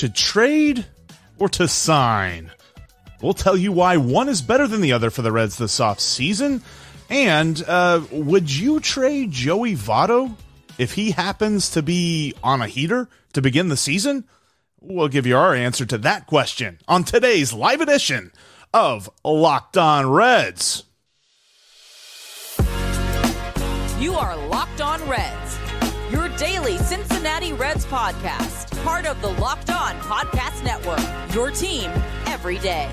to trade or to sign? We'll tell you why one is better than the other for the Reds this off season. And uh, would you trade Joey Votto if he happens to be on a heater to begin the season? We'll give you our answer to that question on today's live edition of Locked On Reds. You are Locked On Reds, your daily Cincinnati Reds podcast, part of the Locked On Podcast Network, your team every day.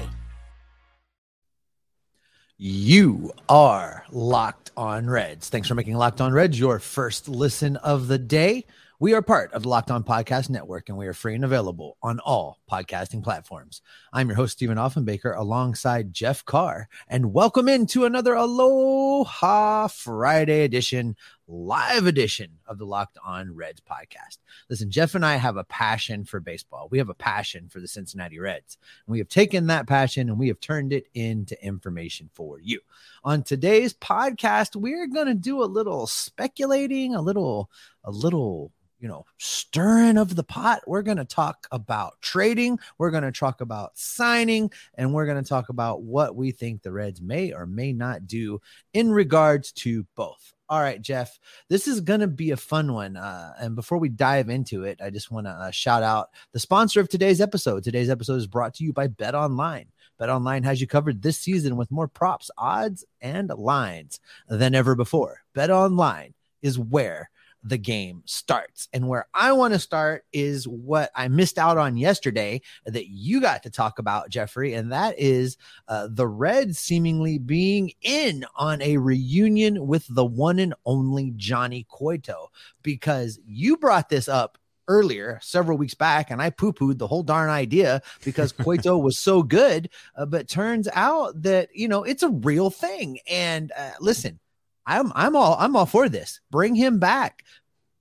You are Locked On Reds. Thanks for making Locked On Reds your first listen of the day. We are part of the Locked On Podcast Network, and we are free and available on all podcasting platforms. I'm your host, Stephen Offenbaker, alongside Jeff Carr, and welcome into another Aloha Friday edition, live edition of the Locked On Reds podcast. Listen, Jeff and I have a passion for baseball. We have a passion for the Cincinnati Reds. And we have taken that passion and we have turned it into information for you. On today's podcast, we're going to do a little speculating, a little, a little you know, stirring of the pot. We're going to talk about trading. We're going to talk about signing, and we're going to talk about what we think the Reds may or may not do in regards to both. All right, Jeff, this is going to be a fun one. Uh, and before we dive into it, I just want to uh, shout out the sponsor of today's episode. Today's episode is brought to you by Bet Online. Bet Online has you covered this season with more props, odds, and lines than ever before. Bet Online is where the game starts. And where I want to start is what I missed out on yesterday that you got to talk about, Jeffrey, and that is uh, the Reds seemingly being in on a reunion with the one and only Johnny Cueto because you brought this up earlier several weeks back and I poo pooed the whole darn idea because Cueto was so good. Uh, but turns out that, you know, it's a real thing. And uh, listen, I'm I'm all I'm all for this. Bring him back.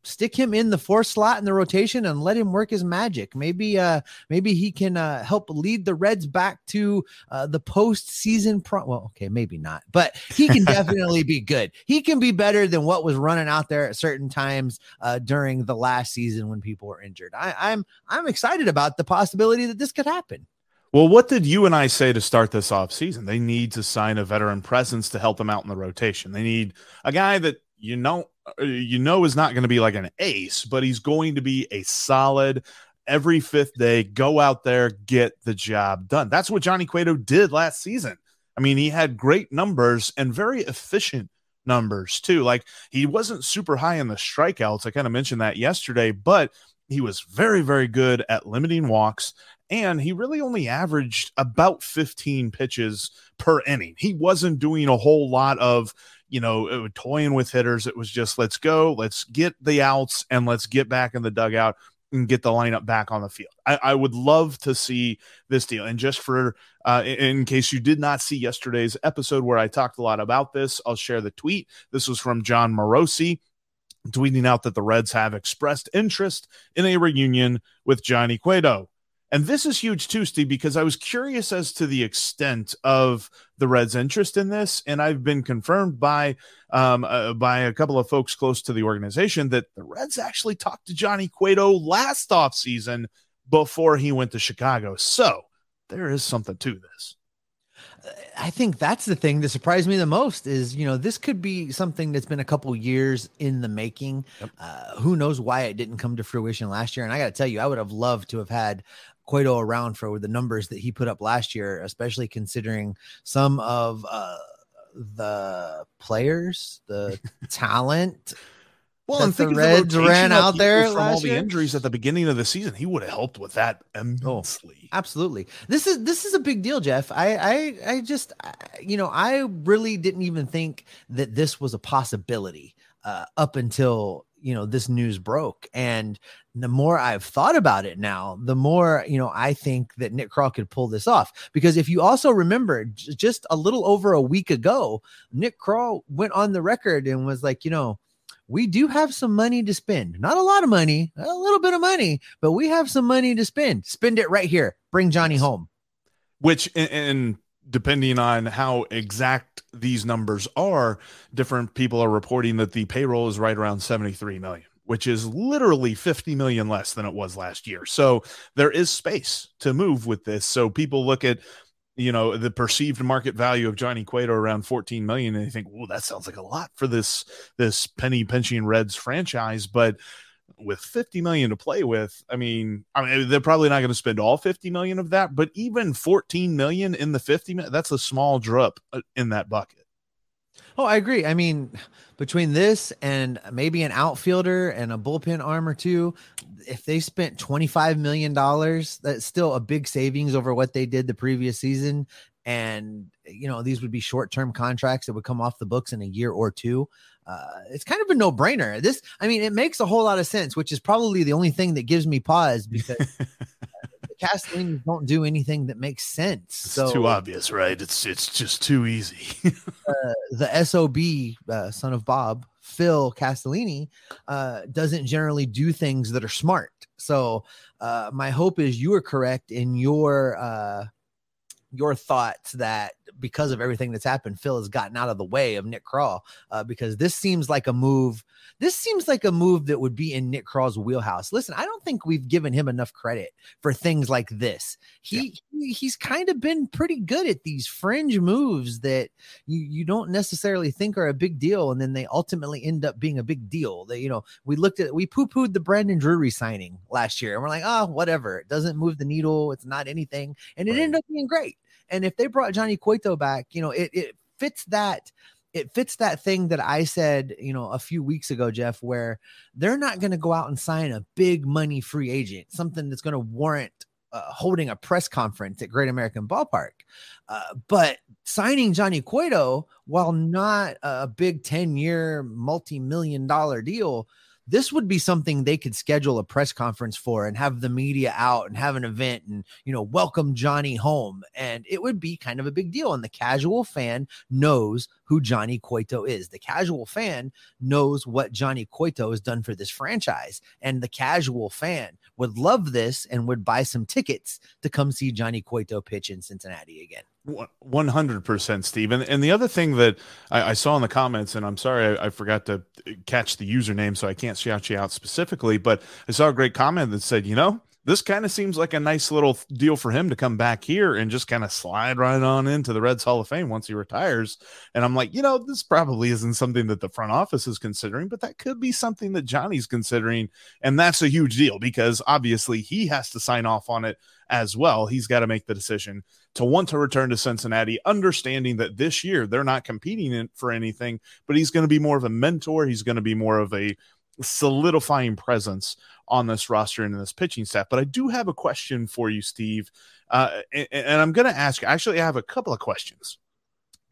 Stick him in the fourth slot in the rotation and let him work his magic. Maybe uh maybe he can uh help lead the Reds back to uh the postseason pro well okay, maybe not, but he can definitely be good. He can be better than what was running out there at certain times uh during the last season when people were injured. I, I'm I'm excited about the possibility that this could happen. Well, what did you and I say to start this off season? They need to sign a veteran presence to help them out in the rotation. They need a guy that you know uh, you know is not going to be like an ace, but he's going to be a solid every fifth day go out there get the job done. That's what Johnny Cueto did last season. I mean, he had great numbers and very efficient numbers too. Like he wasn't super high in the strikeouts. I kind of mentioned that yesterday, but he was very very good at limiting walks and he really only averaged about 15 pitches per inning. He wasn't doing a whole lot of, you know, uh, toying with hitters. It was just let's go, let's get the outs, and let's get back in the dugout and get the lineup back on the field. I, I would love to see this deal. And just for, uh, in case you did not see yesterday's episode where I talked a lot about this, I'll share the tweet. This was from Jon Morosi tweeting out that the Reds have expressed interest in a reunion with Johnny Cueto. And this is huge too, Steve, because I was curious as to the extent of the Reds' interest in this, and I've been confirmed by um, uh, by a couple of folks close to the organization that the Reds actually talked to Johnny Cueto last offseason before he went to Chicago. So there is something to this. I think that's the thing that surprised me the most is, you know, this could be something that's been a couple years in the making. Yep. Uh, who knows why it didn't come to fruition last year? And I got to tell you, I would have loved to have had Cueto around for the numbers that he put up last year, especially considering some of uh, the players, the talent. Well, and the Reds the ran out there from all the year. injuries at the beginning of the season. He would have helped with that oh, immensely. Oh, absolutely. This is this is a big deal, Jeff. I I I just I, you know I really didn't even think that this was a possibility uh, up until you know this news broke. And the more i've thought about it now the more you know i think that nick krall could pull this off. Because if you also remember j- just a little over a week ago nick krall went on the record and was like you know we do have some money to spend. Not a lot of money a little bit of money but we have some money to spend. Spend it right here. Bring johnny home. Which and depending on how exact these numbers are, different people are reporting that the payroll is right around 73 million, which is literally 50 million less than it was last year. So there is space to move with this. So people look at you know the perceived market value of Johnny Cueto around 14 million and they think, "Oh, that sounds like a lot for this this penny pinching Reds franchise." But with 50 million to play with, I mean, I mean they're probably not going to spend all 50 million of that, but even 14 million in the 50 that's a small drop uh, in that bucket. Oh, I agree. I mean, between this and maybe an outfielder and a bullpen arm or two, if they spent $25 million, that's still a big savings over what they did the previous season. And, you know, these would be short term contracts that would come off the books in a year or two. Uh, it's kind of a no brainer. This, I mean, it makes a whole lot of sense, which is probably the only thing that gives me pause because Castellini don't do anything that makes sense. It's so too obvious, right? It's it's just too easy. uh, the SOB, uh, son of Bob, Phil Castellini, uh, doesn't generally do things that are smart. So uh, my hope is you are correct in your uh, your thoughts that because of everything that's happened, Phil has gotten out of the way of Nick Krall uh, because this seems like a move. This seems like a move that would be in Nick Krall's wheelhouse. Listen, I don't think we've given him enough credit for things like this. He, yeah. he he's kind of been pretty good at these fringe moves that you you don't necessarily think are a big deal, and then they ultimately end up being a big deal. That you know, we looked at we poo pooed the Brandon Drury signing last year, and we're like, oh, whatever, it doesn't move the needle, it's not anything, and it right. ended up being great. And if they brought Johnny Cueto back, you know, it, it fits that it fits that thing that I said, you know, a few weeks ago, Jeff, where they're not going to go out and sign a big money free agent, something that's going to warrant uh, holding a press conference at Great American Ballpark. Uh, but signing Johnny Cueto, while not a big 10 year, multi million dollar deal, this would be something they could schedule a press conference for and have the media out and have an event and you know welcome Johnny home. And it would be kind of a big deal. And the casual fan knows who Johnny Cueto is. The casual fan knows what Johnny Cueto has done for this franchise. And the casual fan would love this and would buy some tickets to come see Johnny Cueto pitch in Cincinnati again 100% Steve. And, and the other thing that I, I, saw in the comments, and I'm sorry I, I, forgot to catch the username, so I can't shout you out specifically, but I saw a great comment that said, you know, this kind of seems like a nice little deal for him to come back here and just kind of slide right on into the Reds Hall of Fame once he retires. And I'm like, you know, this probably isn't something that the front office is considering, but that could be something that Johnny's considering. And that's a huge deal because obviously he has to sign off on it as well. He's got to make the decision to want to return to Cincinnati, understanding that this year they're not competing for anything, but he's going to be more of a mentor. He's going to be more of a solidifying presence on this roster and in this pitching staff. But I do have a question for you, Steve. Uh, and, and, I'm going to ask, actually, I have a couple of questions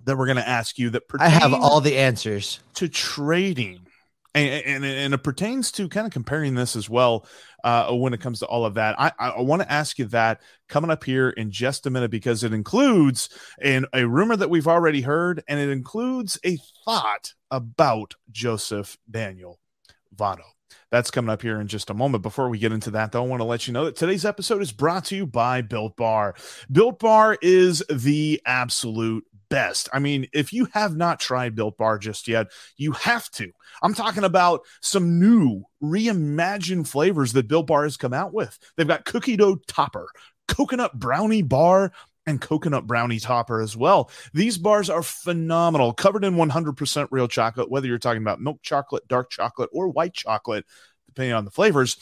that we're going to ask you that I have all the answers to trading and, and, and, it pertains to kind of comparing this as well uh, when it comes to all of that. I, I want to ask you that coming up here in just a minute because it includes in a rumor that we've already heard, and it includes a thought about Joseph Daniel Votto. That's coming up here in just a moment. Before we get into that, though, I want to let you know that today's episode is brought to you by Built Bar. Built Bar is the absolute best. I mean, if you have not tried Built Bar just yet, you have to. I'm talking about some new reimagined flavors that Built Bar has come out with. They've got cookie dough topper, coconut brownie bar, and coconut brownie topper as well. These bars are phenomenal, covered in 100% real chocolate, whether you're talking about milk chocolate, dark chocolate, or white chocolate, depending on the flavors.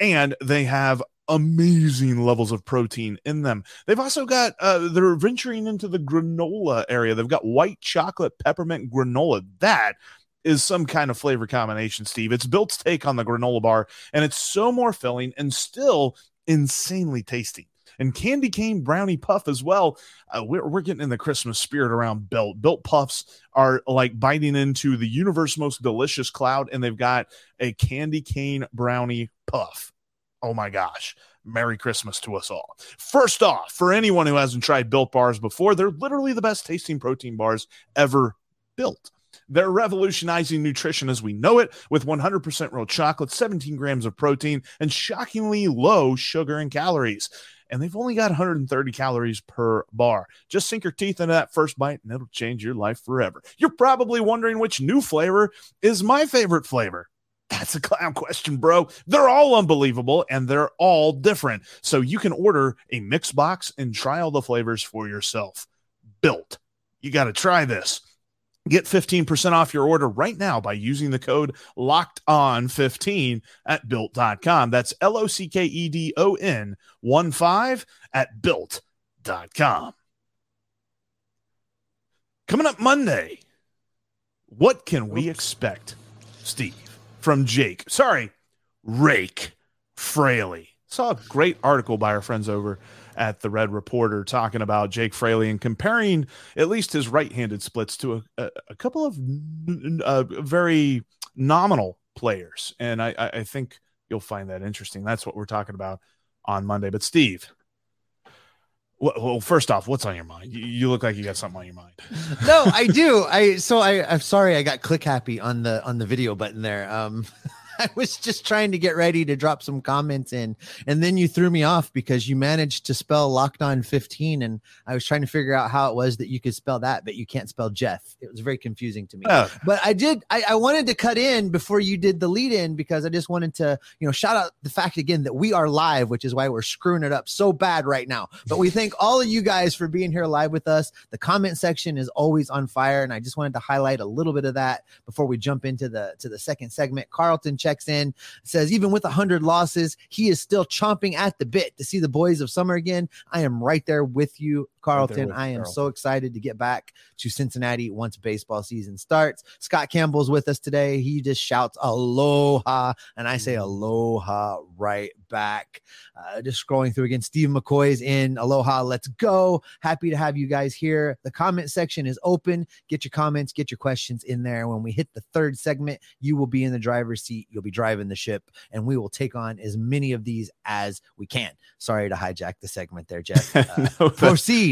And they have amazing levels of protein in them. They've also got uh, they're venturing into the granola area. They've got white chocolate peppermint granola. That is some kind of flavor combination, Steve. It's Built's take on the granola bar, and it's so more filling and still insanely tasty. And candy cane brownie puff as well. Uh, we're, we're getting in the Christmas spirit around Built. Built puffs are like biting into the universe most delicious cloud, and they've got a candy cane brownie puff oh my gosh, Merry Christmas to us all. First off, for anyone who hasn't tried built bars before, they're literally the best tasting protein bars ever built. They're revolutionizing nutrition as we know it with 100% real chocolate, 17 grams of protein, and shockingly low sugar and calories. And they've only got 130 calories per bar. Just sink your teeth into that first bite and it'll change your life forever. You're probably wondering which new flavor is my favorite flavor. That's a clown question, bro. They're all unbelievable and they're all different. So you can order a mix box and try all the flavors for yourself. Built. You got to try this. Get 15% off your order right now by using the code locked on 15 at built.com. That's L O C K E D O N 1 5 at built.com. Coming up Monday, what can we expect, Steve, from Jake? Sorry, Rake Fraley. Saw a great article by our friends over at the Red Reporter talking about Jake Fraley and comparing at least his right-handed splits to a, a, couple of uh, very nominal players, and I, I think you'll find that interesting. That's what we're talking about on Monday. But Steve, well, first off, what's on your mind? You, look like you got something on your mind. no, I do. I so I I'm sorry I got click happy on the on the video button there. Um I was just trying to get ready to drop some comments in, and then you threw me off because you managed to spell locked on 15, and I was trying to figure out how it was that you could spell that, but you can't spell Jeff. It was very confusing to me. Oh. But I did. I, I wanted to cut in before you did the lead in because I just wanted to, you know, shout out the fact again that we are live, which is why we're screwing it up so bad right now. But we thank all of you guys for being here live with us. The comment section is always on fire, and I just wanted to highlight a little bit of that before we jump into the to the second segment. Carlton checks in, says, even with 100 losses, he is still chomping at the bit to see the boys of summer again. I am right there with you, Carlton. I am Carl. so excited to get back to Cincinnati once baseball season starts. Scott Campbell's with us today. He just shouts aloha, and I say mm. aloha right back. Uh, just scrolling through again. Steve McCoy's in. Aloha, let's go. Happy to have you guys here. The comment section is open. Get your comments, get your questions in there. When we hit the third segment, you will be in the driver's seat. You'll be driving the ship, and we will take on as many of these as we can. Sorry to hijack the segment there, Jeff. Uh, no, proceed.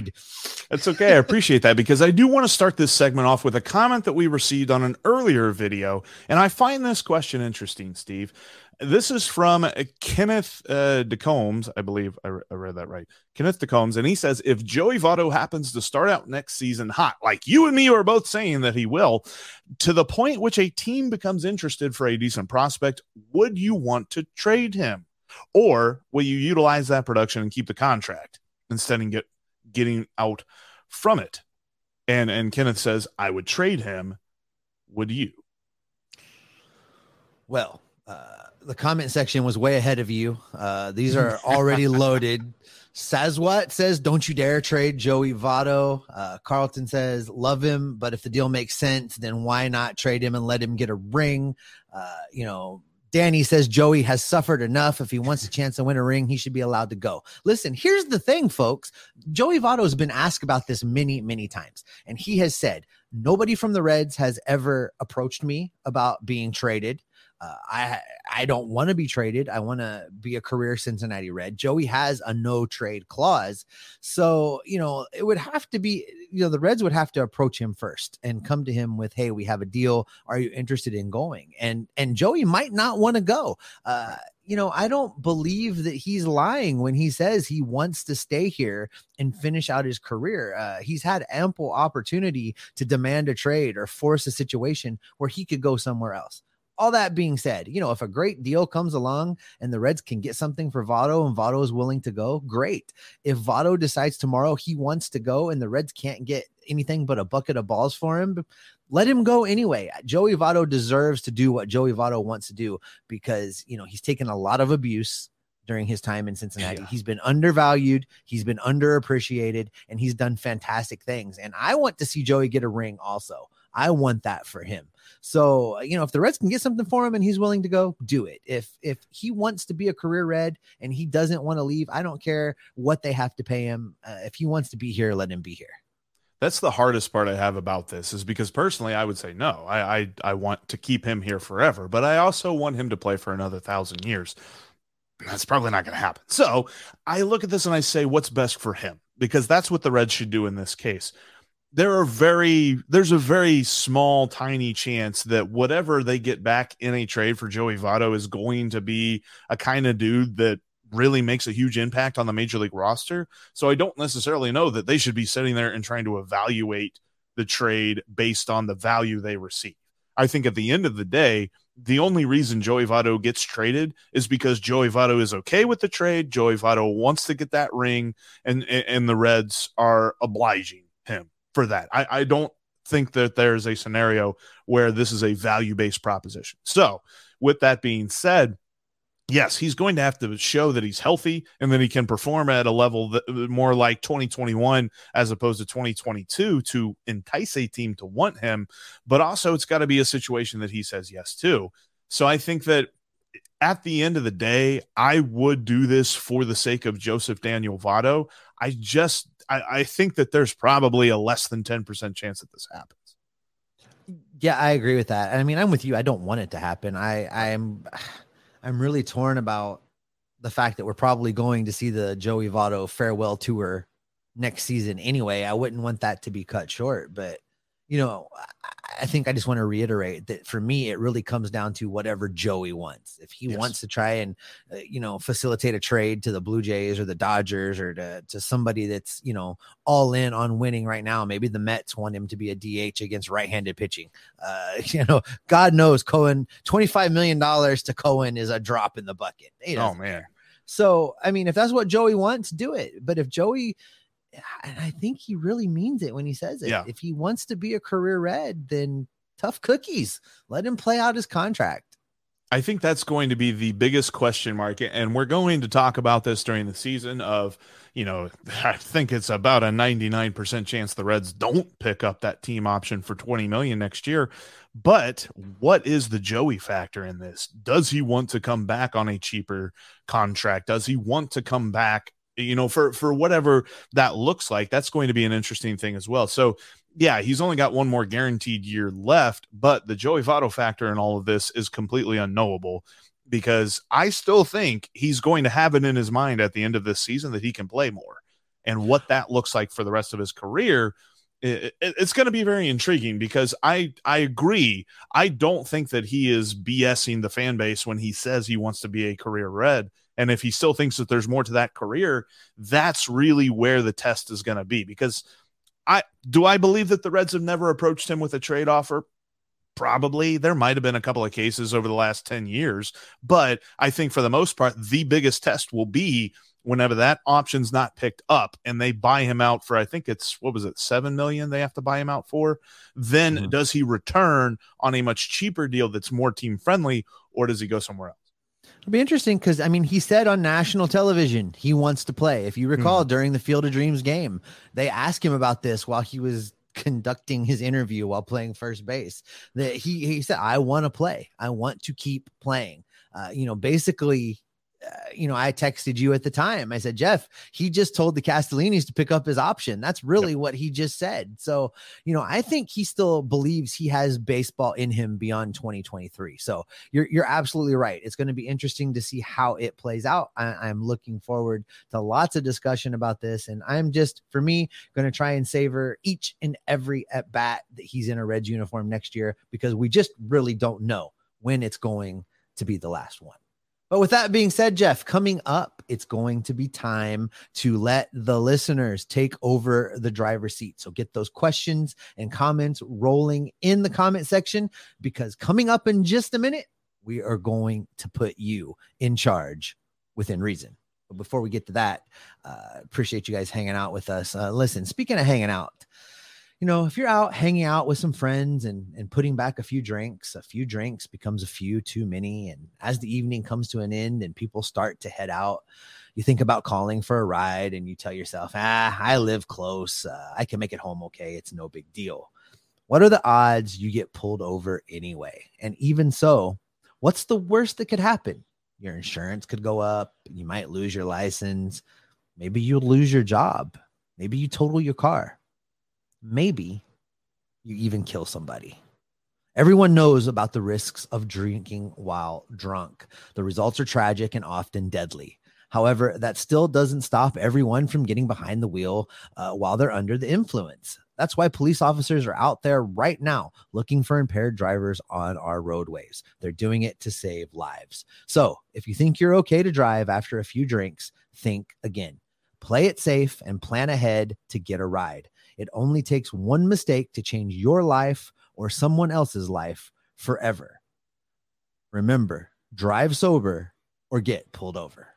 That's okay. I appreciate that because I do want to start this segment off with a comment that we received on an earlier video. And I find this question interesting, Steve. This is from Kenneth uh, DeCombs. I believe I, re- I read that right. Kenneth DeCombs. And he says if Joey Votto happens to start out next season hot, like you and me are both saying that he will, to the point which a team becomes interested for a decent prospect, would you want to trade him? Or will you utilize that production and keep the contract instead of get, getting out from it? And and Kenneth says, I would trade him. Would you? Well, uh, the comment section was way ahead of you. Uh, these are already loaded. Says what says, don't you dare trade Joey Votto. Uh, Carlton says, love him, but if the deal makes sense, then why not trade him and let him get a ring? Uh, you know, Danny says Joey has suffered enough. If he wants a chance to win a ring, he should be allowed to go. Listen, here's the thing, folks. Joey Votto has been asked about this many, many times, and he has said, Nobody from the Reds has ever approached me about being traded. Uh, I I don't want to be traded. I want to be a career Cincinnati Red. Joey has a no trade clause, so you know it would have to be you know the Reds would have to approach him first and come to him with, "Hey, we have a deal. Are you interested in going?" And and Joey might not want to go. Uh, you know, I don't believe that he's lying when he says he wants to stay here and finish out his career. Uh, he's had ample opportunity to demand a trade or force a situation where he could go somewhere else all that being said, you know, if a great deal comes along and the Reds can get something for Votto and Votto is willing to go, great. If Votto decides tomorrow he wants to go and the Reds can't get anything but a bucket of balls for him, let him go anyway. Joey Votto deserves to do what Joey Votto wants to do because, you know, he's taken a lot of abuse during his time in Cincinnati. Yeah. He's been undervalued, he's been underappreciated, and he's done fantastic things. And I want to see Joey get a ring also. I want that for him. So, you know, if the Reds can get something for him and he's willing to go, do it. If if he wants to be a career Red and he doesn't want to leave, I don't care what they have to pay him. Uh, if he wants to be here, let him be here. That's the hardest part I have about this is because personally I would say no. I I, I want to keep him here forever, but I also want him to play for another thousand years. That's probably not going to happen. So I look at this and I say, what's best for him? Because that's what the Reds should do in this case there are very there's a very small tiny chance that whatever they get back in a trade for Joey Votto is going to be a kind of dude that really makes a huge impact on the major league roster. So I don't necessarily know that they should be sitting there and trying to evaluate the trade based on the value they receive. I think at the end of the day, the only reason Joey Votto gets traded is because Joey Votto is okay with the trade. Joey Votto wants to get that ring, and and the Reds are obliging him for that. I, I don't think that there's a scenario where this is a value based proposition. So, with that being said, yes, he's going to have to show that he's healthy and that he can perform at a level that uh, more like 2021 as opposed to 2022 to entice a team to want him. But also, it's got to be a situation that he says yes to. So I think that uh, at the end of the day, I would do this for the sake of Joseph Daniel Votto. I just I, I think that there's probably a less than 10% chance that this happens. Yeah, I agree with that. I mean, I'm with you. I don't want it to happen. I I'm I'm really torn about the fact that we're probably going to see the Joey Votto farewell tour next season anyway. I wouldn't want that to be cut short, but you know, I think I just want to reiterate that for me, it really comes down to whatever Joey wants. If he yes. wants to try and, uh, you know, facilitate a trade to the Blue Jays or the Dodgers or to, to somebody that's, you know, all in on winning right now, maybe the Mets want him to be a DH against right handed pitching. Uh, you know, God knows Cohen, $25 million to Cohen is a drop in the bucket. Oh, man. So, I mean, if that's what Joey wants, do it. But if Joey, and I think he really means it when he says it. Yeah. If he wants to be a career red, then tough cookies. Let him play out his contract. I think that's going to be the biggest question mark. And we're going to talk about this during the season of, you know, I think it's about a 99% chance the Reds don't pick up that team option for 20 million next year. But what is the Joey factor in this? Does he want to come back on a cheaper contract? Does he want to come back you know for for whatever that looks like that's going to be an interesting thing as well so yeah he's only got one more guaranteed year left but the joey Votto factor in all of this is completely unknowable because i still think he's going to have it in his mind at the end of this season that he can play more and what that looks like for the rest of his career it, it, it's going to be very intriguing because I I agree. I don't think that he is BSing the fan base when he says he wants to be a career red. And if he still thinks that there's more to that career, that's really where the test is going to be. Because I do I believe that the Reds have never approached him with a trade offer? Probably. There might have been a couple of cases over the last 10 years, but I think for the most part, the biggest test will be whenever that option's not picked up and they buy him out for I think it's what was it 7 million they have to buy him out for then mm-hmm. does he return on a much cheaper deal that's more team friendly or does he go somewhere else It'll be interesting because I mean, he said on national television he wants to play. If you recall, mm. during the Field of Dreams game, they asked him about this while he was conducting his interview while playing first base. That he he said, "I want to play. I want to keep playing." Uh, you know, basically, uh, you know, I texted you at the time. I said, Jeff, he just told the Castellinis to pick up his option. That's really yep. what he just said. So, you know, I think he still believes he has baseball in him beyond 2023. So you're you're absolutely right. It's going to be interesting to see how it plays out. I, am looking forward to lots of discussion about this, and I'm just for me going to try and savor each and every at bat that he's in a Reds uniform next year because we just really don't know when it's going to be the last one. But with that being said, Jeff, coming up, it's going to be time to let the listeners take over the driver's seat. So get those questions and comments rolling in the comment section because coming up in just a minute, we are going to put you in charge within reason. But before we get to that, uh, appreciate you guys hanging out with us. Uh, listen, speaking of hanging out, you know, if you're out hanging out with some friends and and putting back a few drinks, a few drinks becomes a few too many. And as the evening comes to an end and people start to head out, you think about calling for a ride and you tell yourself, ah, I live close. Uh, I can make it home okay. It's no big deal. What are the odds you get pulled over anyway? And even so, what's the worst that could happen? Your insurance could go up. You might lose your license. Maybe you'll lose your job. Maybe you total your car maybe you even kill somebody. Everyone knows about the risks of drinking while drunk. The results are tragic and often deadly. However, that still doesn't stop everyone from getting behind the wheel uh, while they're under the influence. That's why police officers are out there right now looking for impaired drivers on our roadways. They're doing it to save lives. So if you think you're okay to drive after a few drinks, think again. Play it safe and plan ahead to get a ride. It only takes one mistake to change your life or someone else's life forever. remember, drive sober or get pulled over.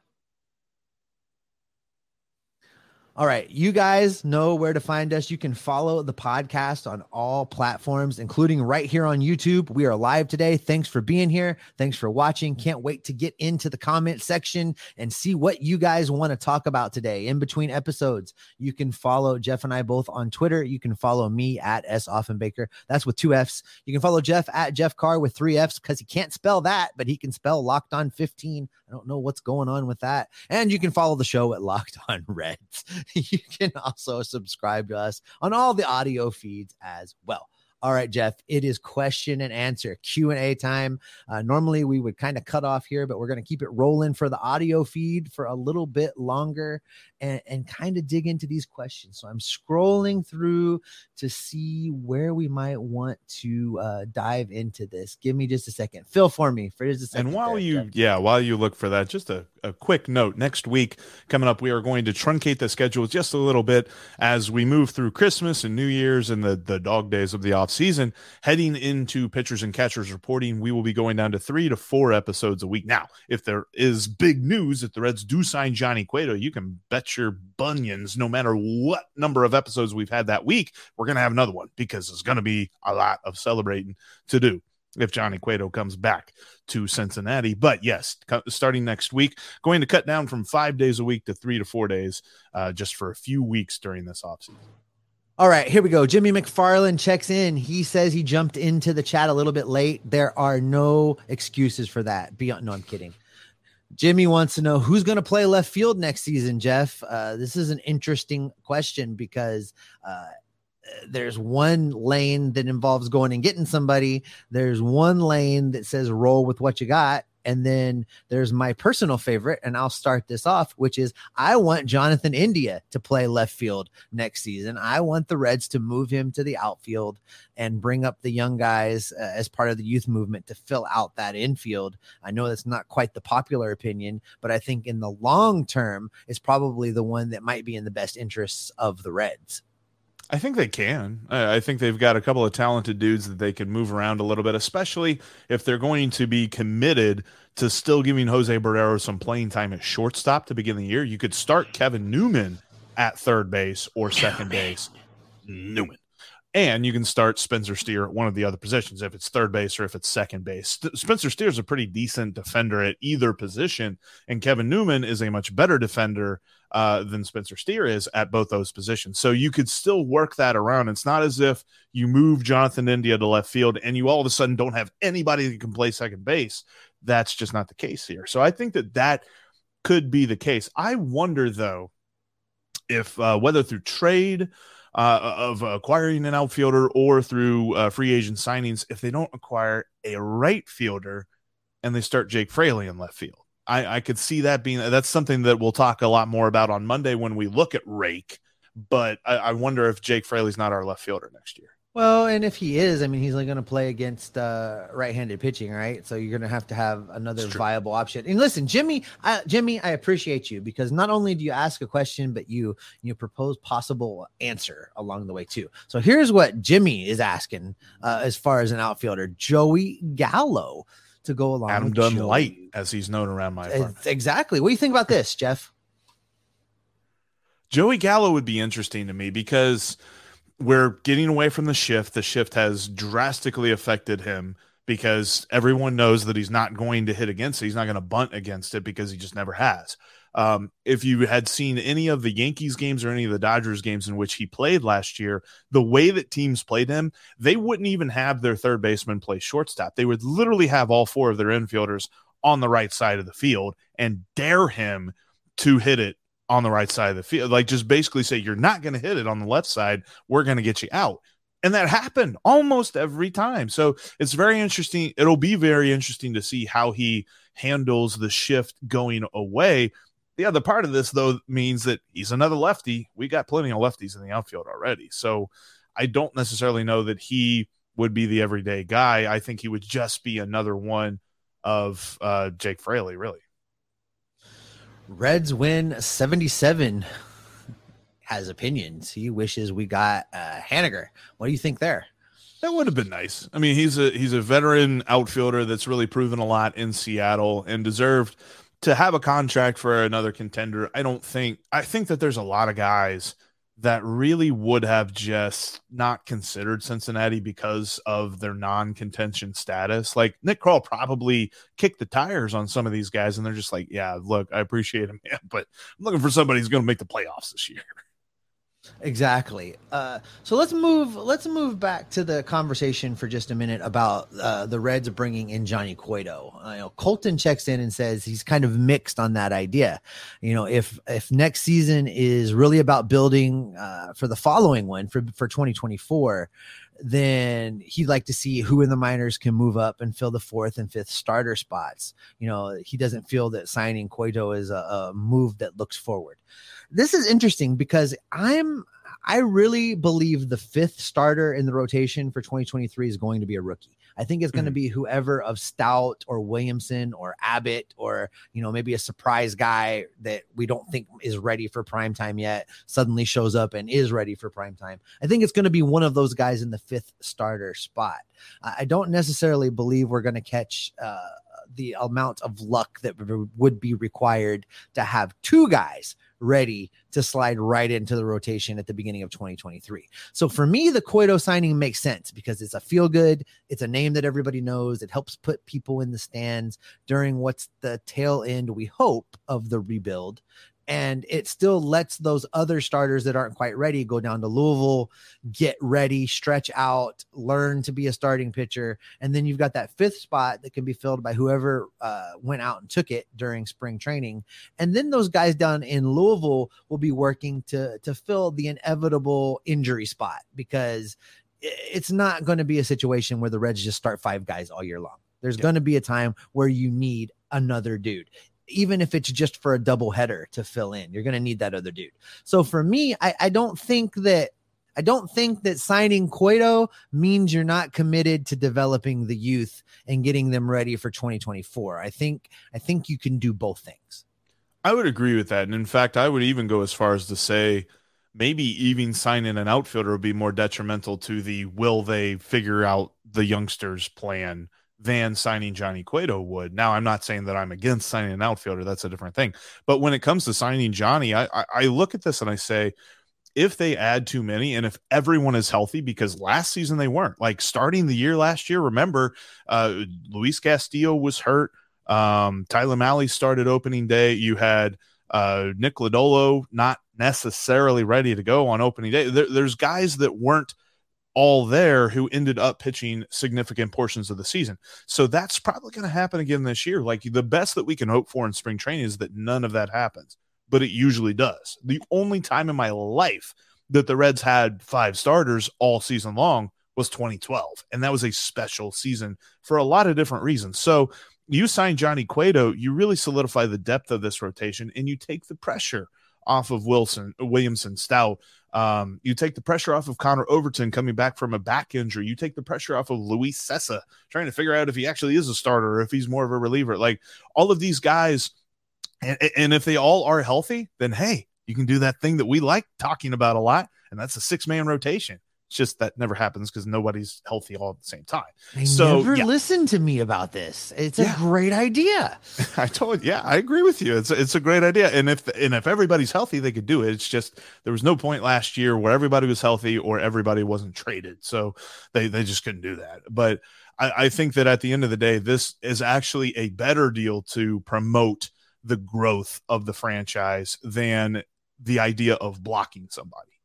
All right. You guys know where to find us. You can follow the podcast on all platforms, including right here on YouTube. We are live today. Thanks for being here. Thanks for watching. Can't wait to get into the comment section and see what you guys want to talk about today. In between episodes, you can follow Jeff and I both on Twitter. You can follow me at S. Offenbaker. That's with two F's. You can follow Jeff at Jeff Carr with three F's because he can't spell that, but he can spell locked on 15. I don't know what's going on with that. And you can follow the show at Locked on Reds. you can also subscribe to us on all the audio feeds as well. All right, Jeff, it is question and answer Q&A time. Uh, normally we would kind of cut off here, but we're going to keep it rolling for the audio feed for a little bit longer and, and kind of dig into these questions. So I'm scrolling through to see where we might want to uh, dive into this. Give me just a second. Fill for me for just a second. And while there, you, Jeff. yeah, while you look for that, just a, a quick note. Next week coming up, we are going to truncate the schedule just a little bit as we move through Christmas and New Year's and the, the dog days of the off season. Heading into pitchers and catchers reporting, we will be going down to three to four episodes a week. Now, if there is big news that the Reds do sign Johnny Cueto, you can bet your bunions, no matter what number of episodes we've had that week, we're going to have another one because there's going to be a lot of celebrating to do if Johnny Cueto comes back to Cincinnati. But yes, starting next week, going to cut down from five days a week to three to four days uh, just for a few weeks during this offseason. All right, here we go. Jimmy McFarland checks in. He says he jumped into the chat a little bit late. There are no excuses for that. Beyond, no, I'm kidding. Jimmy wants to know who's going to play left field next season, Jeff. Uh, this is an interesting question because uh, there's one lane that involves going and getting somebody. There's one lane that says roll with what you got. And then there's my personal favorite, and I'll start this off, which is I want Jonathan India to play left field next season. I want the Reds to move him to the outfield and bring up the young guys uh, as part of the youth movement to fill out that infield. I know that's not quite the popular opinion, but I think in the long term, it's probably the one that might be in the best interests of the Reds. I think they can. I I think they've got a couple of talented dudes that they can move around a little bit, especially if they're going to be committed to still giving Jose Barrero some playing time at shortstop to begin the year. You could start Kevin Newman at third base or second base. Newman. And you can start Spencer Steer at one of the other positions if it's third base or if it's second base. Spencer Steer is a pretty decent defender at either position, and Kevin Newman is a much better defender uh, than Spencer Steer is at both those positions. So you could still work that around. It's not as if you move Jonathan India to left field and you all of a sudden don't have anybody that can play second base. That's just not the case here. So I think that that could be the case. I wonder though if uh, whether through trade uh, of acquiring an outfielder or through uh, free agent signings, if they don't acquire a right fielder and they start Jake Fraley in left field. I, I could see that being that's something that we'll talk a lot more about on Monday when we look at Rake. But I, I wonder if Jake Fraley's not our left fielder next year. Well, and if he is, I mean, he's only going to play against uh, right-handed pitching, right? So you're going to have to have another viable option. And listen, Jimmy, I, Jimmy, I appreciate you because not only do you ask a question, but you you propose possible answer along the way too. So here's what Jimmy is asking uh, as far as an outfielder: Joey Gallo to go along. Adam Dunn Joey. Light, as he's known around my apartment. Exactly. What do you think about this, Jeff? Joey Gallo would be interesting to me because we're getting away from the shift. The shift has drastically affected him because everyone knows that he's not going to hit against it. He's not going to bunt against it because he just never has. Um, if you had seen any of the Yankees games or any of the Dodgers games in which he played last year, the way that teams played him, they wouldn't even have their third baseman play shortstop. They would literally have all four of their infielders on the right side of the field and dare him to hit it on the right side of the field. Like just basically say, you're not going to hit it on the left side. We're going to get you out. And that happened almost every time. So it's very interesting. It'll be very interesting to see how he handles the shift going away. The other part of this, though, means that he's another lefty. We got plenty of lefties in the outfield already. So I don't necessarily know that he would be the everyday guy. I think he would just be another one of uh, Jake Fraley, really. Reds win 77 has opinions. He wishes we got uh Haniger. What do you think there? That would have been nice. I mean, he's a he's a veteran outfielder that's really proven a lot in Seattle and deserved to have a contract for another contender. I don't think I think that there's a lot of guys that really would have just not considered Cincinnati because of their non-contention status. Like Nick Krall probably kicked the tires on some of these guys, and they're just like, "Yeah, look, I appreciate him, man, but I'm looking for somebody who's going to make the playoffs this year." Exactly. Uh, so let's move. Let's move back to the conversation for just a minute about uh, the Reds bringing in Johnny Cueto. Uh, you know, Colton checks in and says he's kind of mixed on that idea. You know, if if next season is really about building uh, for the following one for for 2024, then he'd like to see who in the minors can move up and fill the fourth and fifth starter spots. You know, he doesn't feel that signing Cueto is a, a move that looks forward this is interesting because I'm I really believe the fifth starter in the rotation for 2023 is going to be a rookie. I think it's going to mm-hmm. be whoever of Stoudt or Williamson or Abbott or you know maybe a surprise guy that we don't think is ready for prime time yet suddenly shows up and is ready for prime time. I think it's going to be one of those guys in the fifth starter spot. I don't necessarily believe we're going to catch uh, the amount of luck that would be required to have two guys ready to slide right into the rotation at the beginning of 2023. So for me, the Cueto signing makes sense because it's a feel good, it's a name that everybody knows. It helps put people in the stands during what's the tail end, we hope, of the rebuild and it still lets those other starters that aren't quite ready go down to Louisville, get ready, stretch out, learn to be a starting pitcher, and then you've got that fifth spot that can be filled by whoever uh, went out and took it during spring training, and then those guys down in Louisville will be working to to fill the inevitable injury spot because it's not going to be a situation where the Reds just start five guys all year long. There's yeah. going to be a time where you need another dude even if it's just for a double header to fill in. You're going to need that other dude. So for me, I, I don't think that I don't think that signing Cueto means you're not committed to developing the youth and getting them ready for 2024. I think I think you can do both things. I would agree with that. And in fact, I would even go as far as to say maybe even signing an outfielder would be more detrimental to the will they figure out the youngsters plan than signing Johnny Cueto would. Now, I'm not saying that I'm against signing an outfielder. That's a different thing. But when it comes to signing Johnny, I, I, I look at this and I say, if they add too many and if everyone is healthy, because last season they weren't like starting the year last year, remember, uh, Luis Castillo was hurt. Um, Tyler Mahle started opening day. You had uh, Nick Lodolo not necessarily ready to go on opening day. There, there's guys that weren't – all there who ended up pitching significant portions of the season. So that's probably going to happen again this year. Like the best that we can hope for in spring training is that none of that happens, but it usually does. The only time in my life that the Reds had five starters all season long was 2012. And that was a special season for a lot of different reasons. So you sign Johnny Cueto, you really solidify the depth of this rotation and you take the pressure off of Wilson, Williamson, Stoudt, um, you take the pressure off of Connor Overton coming back from a back injury. You take the pressure off of Luis Cessa trying to figure out if he actually is a starter or if he's more of a reliever. Like all of these guys, and, and if they all are healthy, then hey, you can do that thing that we like talking about a lot, and that's a six man rotation. It's just that never happens because nobody's healthy all at the same time. They so never yeah. listen to me about this. It's yeah. a great idea. I told yeah, I agree with you. It's it's a great idea. And if and if everybody's healthy, they could do it. It's just there was no point last year where everybody was healthy or everybody wasn't traded. So they they just couldn't do that. But I, I think that at the end of the day, this is actually a better deal to promote the growth of the franchise than the idea of blocking somebody.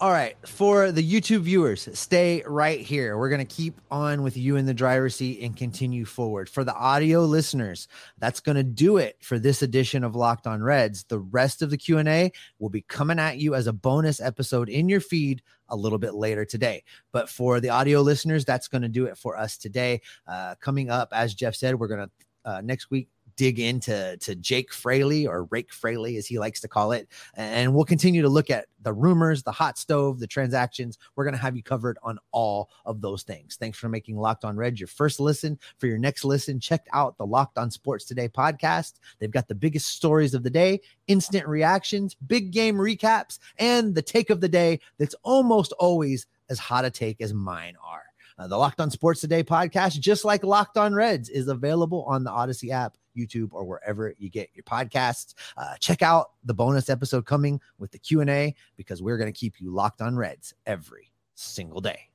All right, for the YouTube viewers, stay right here. We're going to keep on with you in the driver's seat and continue forward. For the audio listeners, that's going to do it for this edition of Locked On Reds. The rest of the Q&A will be coming at you as a bonus episode in your feed a little bit later today. But for the audio listeners, that's going to do it for us today. Uh, coming up, as Jeff said, we're going to uh, next week dig into to Jake Fraley or Rake Fraley, as he likes to call it. And we'll continue to look at the rumors, the hot stove, the transactions. We're going to have you covered on all of those things. Thanks for making Locked On Red your first listen. For your next listen, check out the Locked On Sports Today podcast. They've got the biggest stories of the day, instant reactions, big game recaps, and the take of the day that's almost always as hot a take as mine are. Uh, the Locked On Sports Today podcast, just like Locked On Reds, is available on the Audacy app, YouTube, or wherever you get your podcasts. Uh, check out the bonus episode coming with the Q and A because we're going to keep you locked on Reds every single day.